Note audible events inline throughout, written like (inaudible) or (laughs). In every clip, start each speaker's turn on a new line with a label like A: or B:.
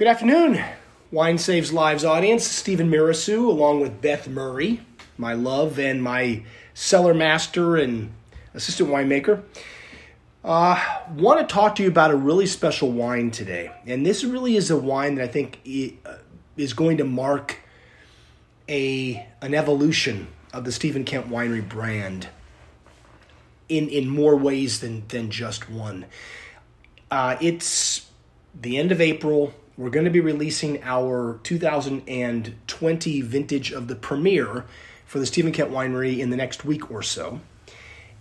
A: Good afternoon, Wine Saves Lives audience. Steven Mirassou, along with Beth Murray, my love and my cellar master and assistant winemaker. Uh, want to talk to you about a really special wine today. And this really is a wine that I think uh, is going to mark a an evolution of the Steven Kent Winery brand in in more ways than than just one. Uh, it's the end of April. We're going to be releasing our 2020 vintage of the Premier for the Steven Kent Winery in the next week or so.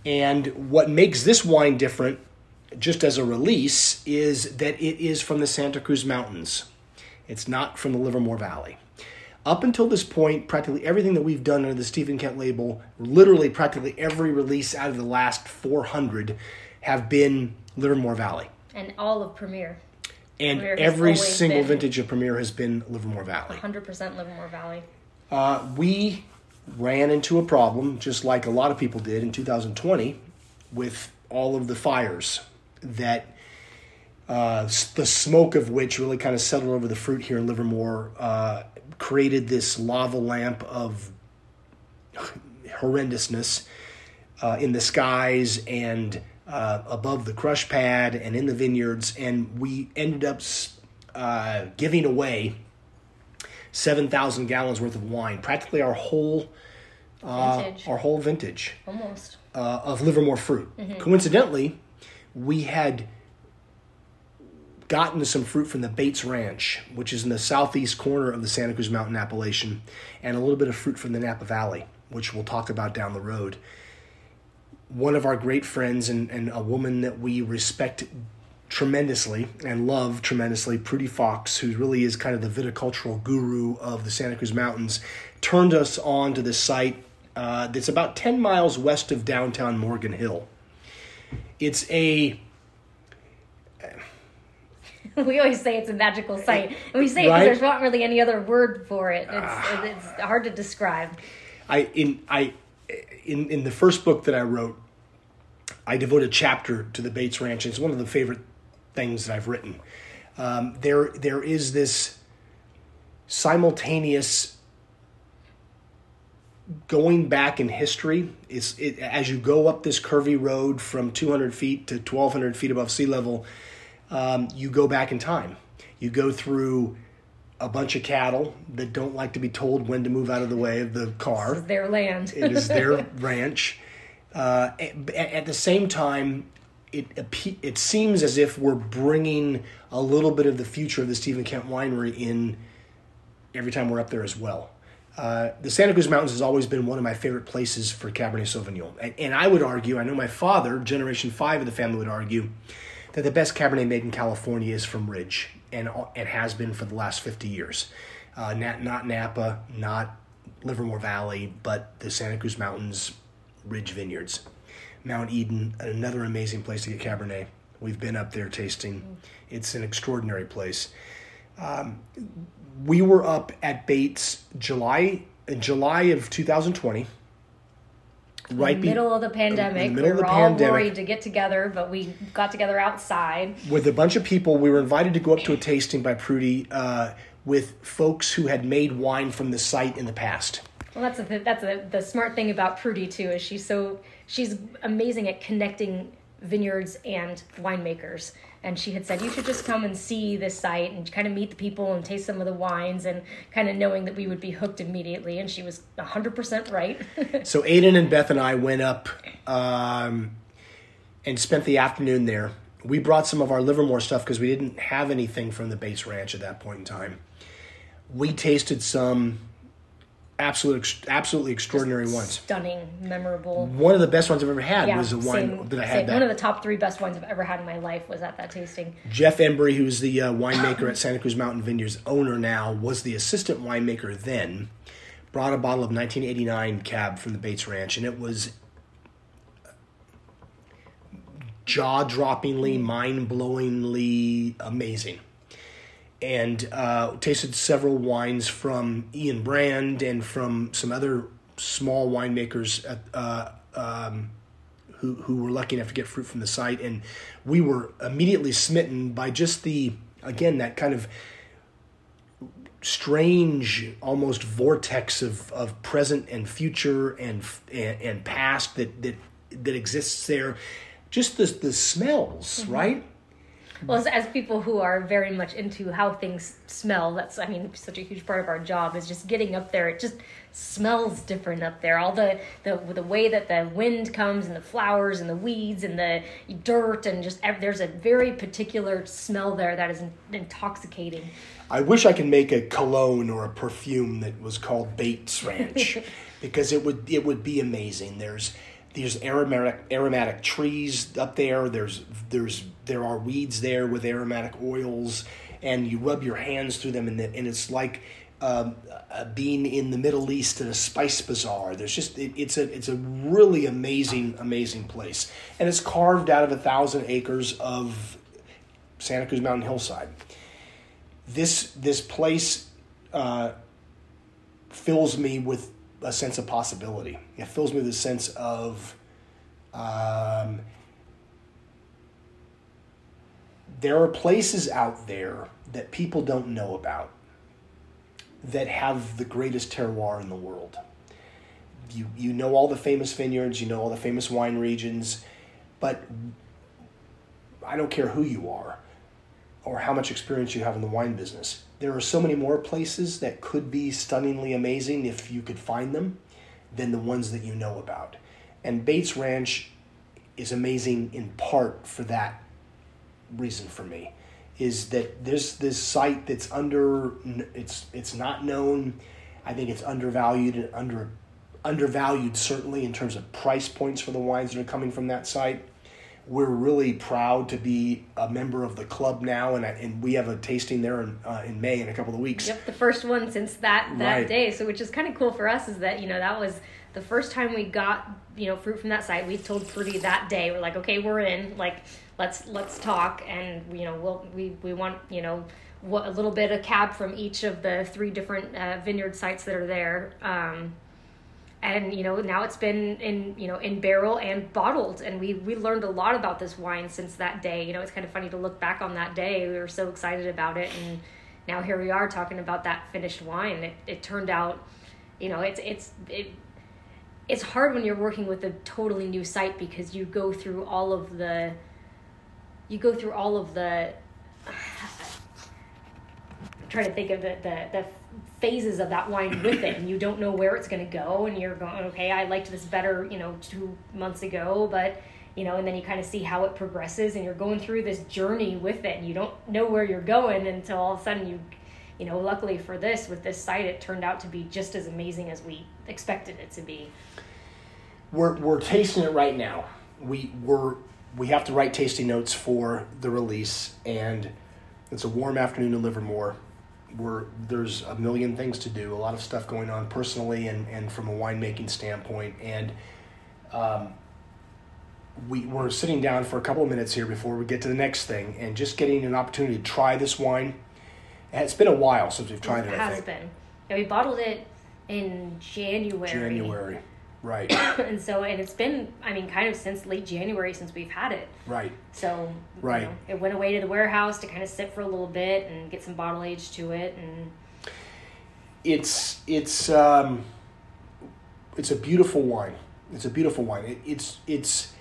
A: And what makes this wine different, just as a release, is that it is from the Santa Cruz Mountains. It's not from the Livermore Valley. Up until this point, practically everything that we've done under the Steven Kent label, literally practically every release out of the last 400, have been Livermore Valley.
B: And all of Premier.
A: And
B: Premier
A: every single
B: been
A: vintage of Premier has been Livermore Valley.
B: 100% Livermore Valley.
A: Uh, we ran into a problem, just like a lot of people did in 2020, with all of the fires that uh, the smoke of which really kind of settled over the fruit here in Livermore, uh, created this lava lamp of horrendousness uh, in the skies and uh, above the crush pad and in the vineyards, and we ended up uh, giving away 7,000 gallons worth of wine, practically our whole uh,
B: Vintage.
A: our whole vintage
B: Almost.
A: uh, of Livermore fruit. Coincidentally, we had gotten some fruit from the Bates Ranch, which is in the southeast corner of the Santa Cruz Mountain appellation, and a little bit of fruit from the Napa Valley, which we'll talk about down the road. One of our great friends and, and a woman that we respect tremendously and love tremendously, Prudy Foxx, who really is kind of the viticultural guru of the Santa Cruz Mountains, turned us on to this site uh, that's about 10 miles west of downtown Morgan Hill. It's a (laughs)
B: we always say it's a magical site. And (laughs) we say it
A: Right?
B: because there's not really any other word for it. It's, it's hard to describe.
A: I in I in in the first book that I wrote, I devote a chapter to the Bates Ranch. It's one of the favorite things that I've written. Um, there there is this simultaneous going back in history. It's it, as you go up this curvy road from 200 feet to 1,200 feet above sea level. Um, you go back in time. You go through a bunch of cattle that don't like to be told when to move out of the way of the car.
B: It's their land.
A: It is their (laughs) ranch. Uh, at, at the same time, it it seems as if we're bringing a little bit of the future of the Steven Kent Winery in every time we're up there as well. Uh, the Santa Cruz Mountains has always been one of my favorite places for Cabernet Sauvignon, and, and I would argue, I know my father, generation five of the family, would argue that the best Cabernet made in California is from Ridge, and and has been for the last fifty years. Uh, not not Napa, not Livermore Valley, but the Santa Cruz Mountains, Ridge Vineyards, Mount Eden, another amazing place to get Cabernet. We've been up there tasting; it's an extraordinary place. Um, we were up at Bates July in July of 2020. Right in be-
B: middle of the pandemic.
A: the
B: we were
A: the
B: all
A: pandemic.
B: worried to get together, but we got together outside.
A: with a bunch of people. We were invited to go up to a tasting by Prudy uh, with folks who had made wine from the site in the past.
B: Well, that's a, that's a, the smart thing about Prudy too is she's so she's amazing at connecting vineyards and winemakers. And she had said you should just come and see this site and kind of meet the people and taste some of the wines and kind of knowing that we would be hooked immediately. And she was hundred percent right. (laughs)
A: So Aiden and Beth and I went up um, and spent the afternoon there. We brought some of our Livermore stuff because we didn't have anything from the Bates Ranch at that point in time. We tasted some absolute, absolutely extraordinary ones.
B: Stunning, memorable.
A: One of the best ones I've ever had
B: Yeah,
A: was a wine
B: same,
A: that I had. That.
B: One of the top three best wines I've ever had in my life was at that tasting.
A: Jeff Emery, who's the uh, winemaker at Santa Cruz Mountain Vineyards, owner now, was the assistant winemaker then. Brought a bottle of 1989 Cab from the Bates Ranch, and it was jaw-droppingly, mind-blowingly amazing. And uh, tasted several wines from Ian Brand and from some other small winemakers at, uh, um, who, who were lucky enough to get fruit from the site. And we were immediately smitten by just the, again, that kind of strange, almost vortex of, of present and future and, and and past that that that exists there. Just the the smells,
B: Mm-hmm.
A: right?
B: Well, as, as people who are very much into how things smell, that's I mean such a huge part of our job is just getting up there. It just smells different up there. All the the the way that the wind comes and the flowers and the weeds and the dirt and just there's a very particular smell there that is intoxicating.
A: I wish I could make a cologne or a perfume that was called Bates Ranch (laughs) because it would it would be amazing. There's there's aromatic aromatic trees up there. There's there's there are weeds there with aromatic oils, and you rub your hands through them, and the, and it's like um, uh, being in the Middle East at a spice bazaar. There's just it, it's a it's a really amazing amazing place, and it's carved out of a thousand acres of Santa Cruz Mountain hillside this this place uh, fills me with a sense of possibility. It fills me with a sense of um, there are places out there that people don't know about that have the greatest terroir in the world. You you know all the famous vineyards, you know all the famous wine regions, but I don't care who you are or how much experience you have in the wine business. There are so many more places that could be stunningly amazing if you could find them than the ones that you know about. And Bates Ranch is amazing in part for that reason for me is that there's this site that's under it's it's not known i think it's undervalued and under undervalued certainly in terms of price points for the wines that are coming from that site we're really proud to be a member of the club now and, I, and we have a tasting there in, uh, in may in a couple of weeks
B: Yep, the first one since that that
A: Right.
B: day. So which is kind of cool for us is that you know that was the first time we got you know fruit from that site. We told Prudy that day we're like, okay, we're in. Like let's let's talk and you know we'll we we want you know what a little bit of cab from each of the three different uh, vineyard sites that are there. Um, and you know now it's been in you know in barrel and bottled. And we we learned a lot about this wine since that day. You know it's kind of funny to look back on that day. We were so excited about it. And now here we are talking about that finished wine. It, it turned out you know it's it's it, it's hard when you're working with a totally new site because you go through all of the you go through all of the (sighs) I'm trying to think of the, the, the phases of that wine with it and you don't know where it's going to go and you're going okay i liked this better you know two months ago but you know and then you kind of see how it progresses and you're going through this journey with it and you don't know where you're going until all of a sudden you you know luckily for this with this site it turned out to be just as amazing as we expected it to be.
A: We're, we're tasting it right now. We we're we have to write tasting notes for the release and it's a warm afternoon in livermore we're there's a million things to do a lot of stuff going on personally and, and from a winemaking standpoint. And um, we, we're sitting down for a couple of minutes here before we get to the next thing and just getting an opportunity to try this wine. And it's been a while since we've tried it,
B: it has been. Yeah we bottled it in january.
A: January right (coughs)
B: and so and it's been i mean kind of since late january since we've had it
A: right
B: So
A: Right.
B: you know, it went away to the warehouse to kind of sit for a little bit and get some bottle age to it, and
A: it's it's um, it's a beautiful wine. It's a beautiful wine. It, it's it's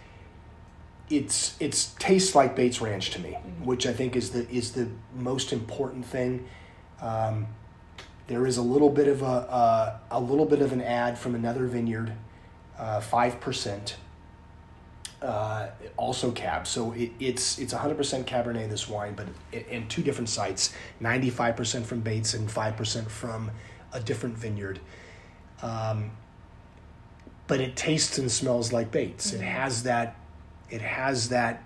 A: it's it's tastes like Bates Ranch to me, which I think is the is the most important thing. Um, there is a little bit of a uh, a little bit of an ad from another vineyard, five percent. Uh, also cab, so it, it's it's 100% Cabernet this wine, but in, two different sites, 95% from Bates and 5% from a different vineyard. Um, but it tastes and smells like Bates. It has that, it has that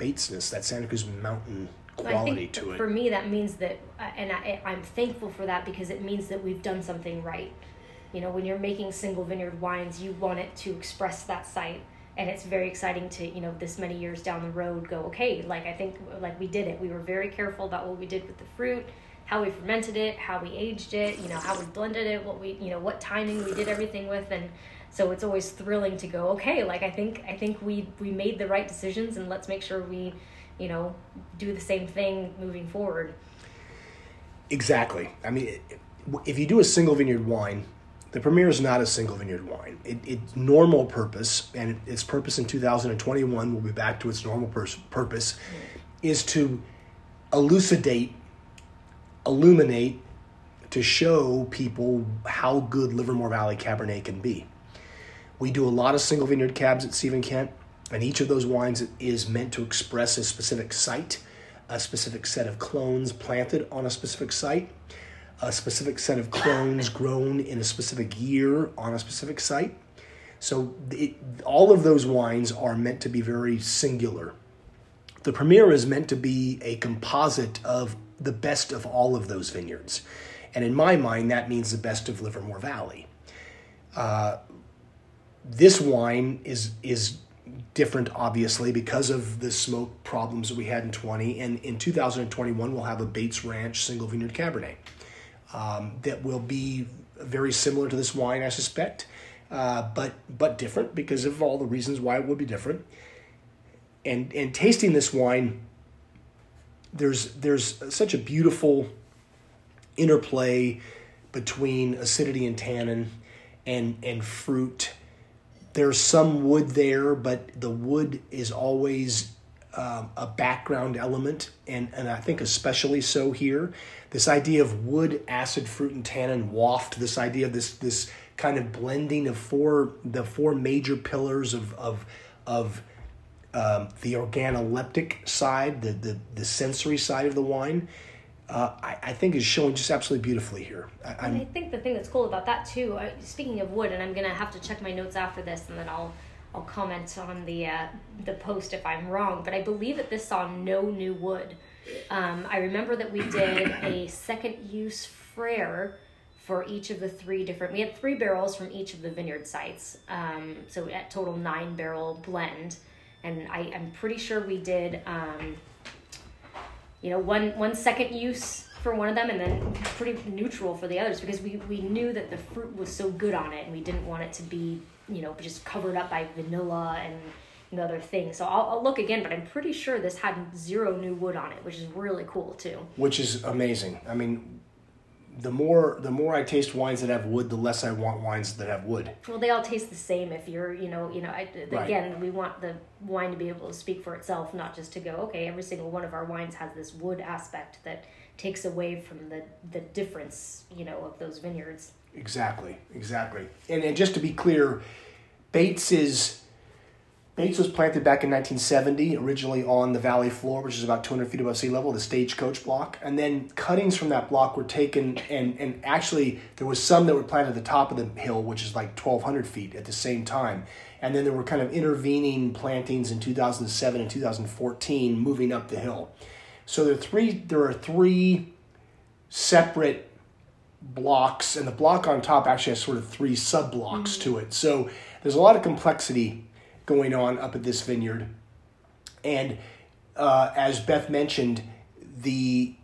A: Batesness, that Santa Cruz Mountain quality to it.
B: for me that means that, uh, and I, I'm thankful for that because it means that we've done something right. You know, when you're making single vineyard wines, you want it to express that site. And it's very exciting to, you know, this many years down the road go, okay, like I think like we did it. We were very careful about what we did with the fruit, how we fermented it, how we aged it, you know, how we blended it, what we, you know, what timing we did everything with. And so it's always thrilling to go, okay, like I think, I think we, we made the right decisions and let's make sure we, you know, do the same thing moving forward.
A: Exactly. I mean, if you do a single vineyard wine, the Premier is not a single vineyard wine. It, its normal purpose, and its purpose in 2021 will be back to its normal purpose, is to elucidate, illuminate, to show people how good Livermore Valley Cabernet can be. We do a lot of single vineyard cabs at Steven Kent, and each of those wines is meant to express a specific site, a specific set of clones planted on a specific site, a specific set of clones grown in a specific year on a specific site. So it, all of those wines are meant to be very singular. The Premier is meant to be a composite of the best of all of those vineyards. And in my mind, that means the best of Livermore Valley. Uh, this wine is is different, obviously, because of the smoke problems we had in 20. And in 2021, we'll have a Bates Ranch single vineyard Cabernet um, that will be very similar to this wine, I suspect, uh, but but different because of all the reasons why it would be different. And and tasting this wine, there's there's such a beautiful interplay between acidity and tannin and and fruit. There's some wood there, but the wood is always um, a background element, and, and I think especially so here. This idea of wood, acid, fruit, and tannin waft. This idea of this this kind of blending of four the four major pillars of of of um, the organoleptic side, the, the the sensory side of the wine. Uh, I, I think is showing just absolutely beautifully here. I,
B: I think the thing that's cool about that too. Uh, speaking of wood, and I'm gonna have to check my notes after this, and then I'll I'll comment on the uh, the post if I'm wrong. But I believe that this saw no new wood. Um, I remember that we did a second use frere for each of the three different. We had three barrels from each of the vineyard sites, um, so at total nine barrel blend. And I, I'm pretty sure we did. Um, you know one one second use for one of them and then pretty neutral for the others because we we knew that the fruit was so good on it and we didn't want it to be you know just covered up by vanilla and and other things so I'll, I'll look again but i'm pretty sure this had zero new wood on it which is really cool too
A: which is amazing. I mean, the more the more I taste wines that have wood, the less I want wines that have wood.
B: well they all taste the same if you're you know you know I,
A: Right.
B: again we want the wine to be able to speak for itself not just to go okay every single one of our wines has this wood aspect that takes away from the the difference you know of those vineyards
A: Exactly, exactly. And and just to be clear, Bates is Bates was planted back in 1970, originally on the valley floor, which is about 200 feet above sea level, the stagecoach block. And then cuttings from that block were taken, and, and actually, there was some that were planted at the top of the hill, which is like 1,200 feet at the same time. And then there were kind of intervening plantings in 2007 and 2014 moving up the hill. So there are three, there are three separate blocks, and the block on top actually has sort of three sub blocks to it. So there's a lot of complexity going on up at this vineyard. And uh, as Beth mentioned, the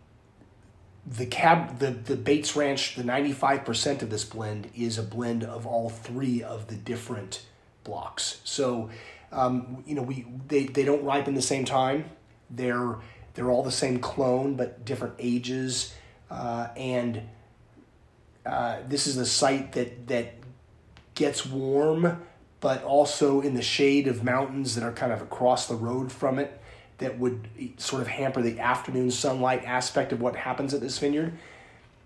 A: the cab the, the Bates Ranch, the 95% of this blend is a blend of all three of the different blocks. So um, you know, we they, they don't ripen the same time. They're they're all the same clone, but different ages. Uh, and uh, this is a site that that gets warm, but also in the shade of mountains that are kind of across the road from it. That would sort of hamper the afternoon sunlight aspect of what happens at this vineyard.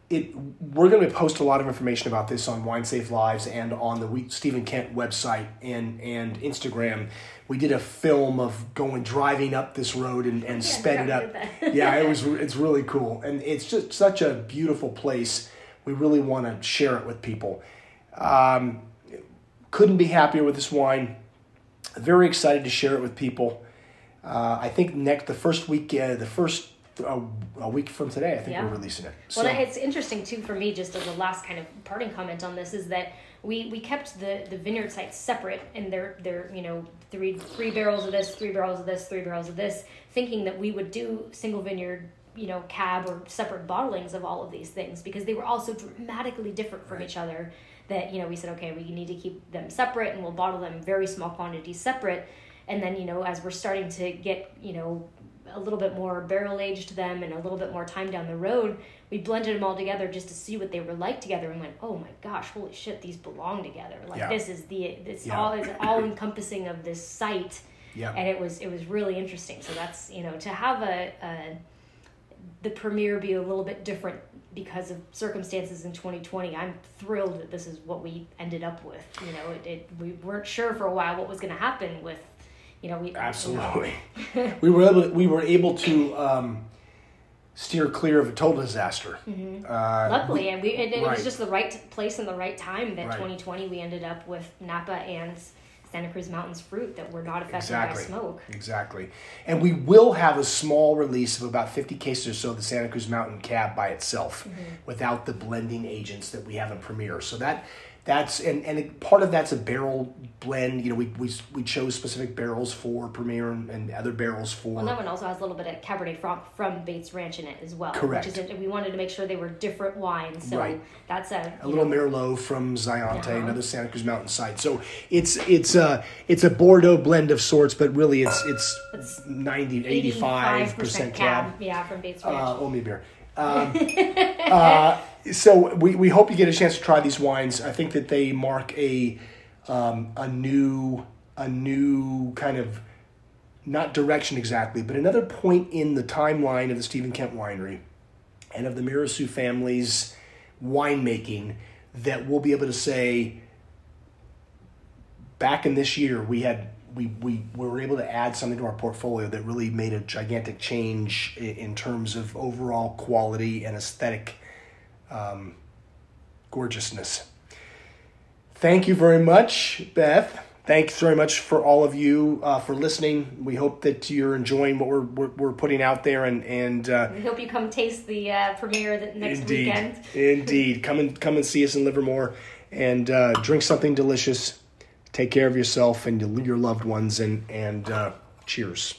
A: It we're going to post a lot of information about this on Wine Saves Lives and on the Steven Kent website and and Instagram. We did a film of going driving up this road and, and sped it up.
B: we did that.
A: yeah, it (laughs) was it's really cool and it's just such a beautiful place. We really want to share it with people. Um, couldn't be happier with this wine. Very excited to share it with people. Uh, I think next the first week, uh, the first uh, a week from today, I think
B: Yeah.
A: we're releasing it.
B: Well, it's interesting too for me, just as a last kind of parting comment on this, is that we, we kept the, the vineyard sites separate, and they're they're you know three three barrels of this, three barrels of this, three barrels of this, thinking that we would do single vineyard you know cab or separate bottlings of all of these things because they were all so dramatically different from each other that you know we said okay we need to keep them separate and we'll bottle them very small quantities separate and then you know as we're starting to get you know a little bit more barrel aged them and a little bit more time down the road, we blended them all together just to see what they were like together and went, oh my gosh, holy shit, these belong together. Like
A: Yeah.
B: this is the this
A: Yeah.
B: all is all encompassing of this site.
A: Yeah.
B: And it was it was really interesting. So that's you know to have a, a the premiere be a little bit different because of circumstances in 2020 i'm thrilled that this is what we ended up with you know it, it we weren't sure for a while what was going to happen with you know we
A: Absolutely. (laughs) we were able. We were able to um, steer clear of a total disaster. Uh,
B: luckily and we and it
A: Right.
B: was just the right place and the right time that
A: Right.
B: 2020 we ended up with napa and santa cruz mountains fruit that were not affected
A: Exactly.
B: by smoke
A: Exactly. And we will have a small release of about 50 cases or so of the Santa Cruz Mountain Cab by itself mm-hmm. without the blending agents that we have in Premier. So that that's and, and it, part of that's a barrel blend. You know, we, we, we chose specific barrels for Premier and, and other barrels for
B: Well, that one also has a little bit of Cabernet Franc from Bates Ranch in it as well.
A: Correct.
B: Which is we wanted to make sure they were different wines, so
A: Right.
B: that's a,
A: a little
B: know,
A: Merlot from Zayante,
B: Uh-huh.
A: another Santa Cruz Mountain site. So it's it's a it's a Bordeaux blend of sorts, but really it's it's,
B: It's
A: 90 85 percent cab.
B: Yeah, from Bates Ranch.
A: Uh, Omi beer. Um, (laughs) uh, so we, we hope you get a chance to try these wines. I think that they mark a um, a new a new kind of not direction exactly, but another point in the timeline of the Steven Kent Winery and of the Mirassou family's winemaking that we'll be able to say back in this year we had we, we were able to add something to our portfolio that really made a gigantic change in terms of overall quality and aesthetic um, gorgeousness. Thank you very much, Beth. Thanks very much for all of you uh, for listening. We hope that you're enjoying what we're, we're, we're putting out there and, and uh,
B: we hope you come taste the uh, premiere the next
A: Indeed.
B: weekend.
A: Indeed. Come and come and see us in Livermore and uh, drink something delicious. Take care of yourself and your loved ones and and uh, cheers.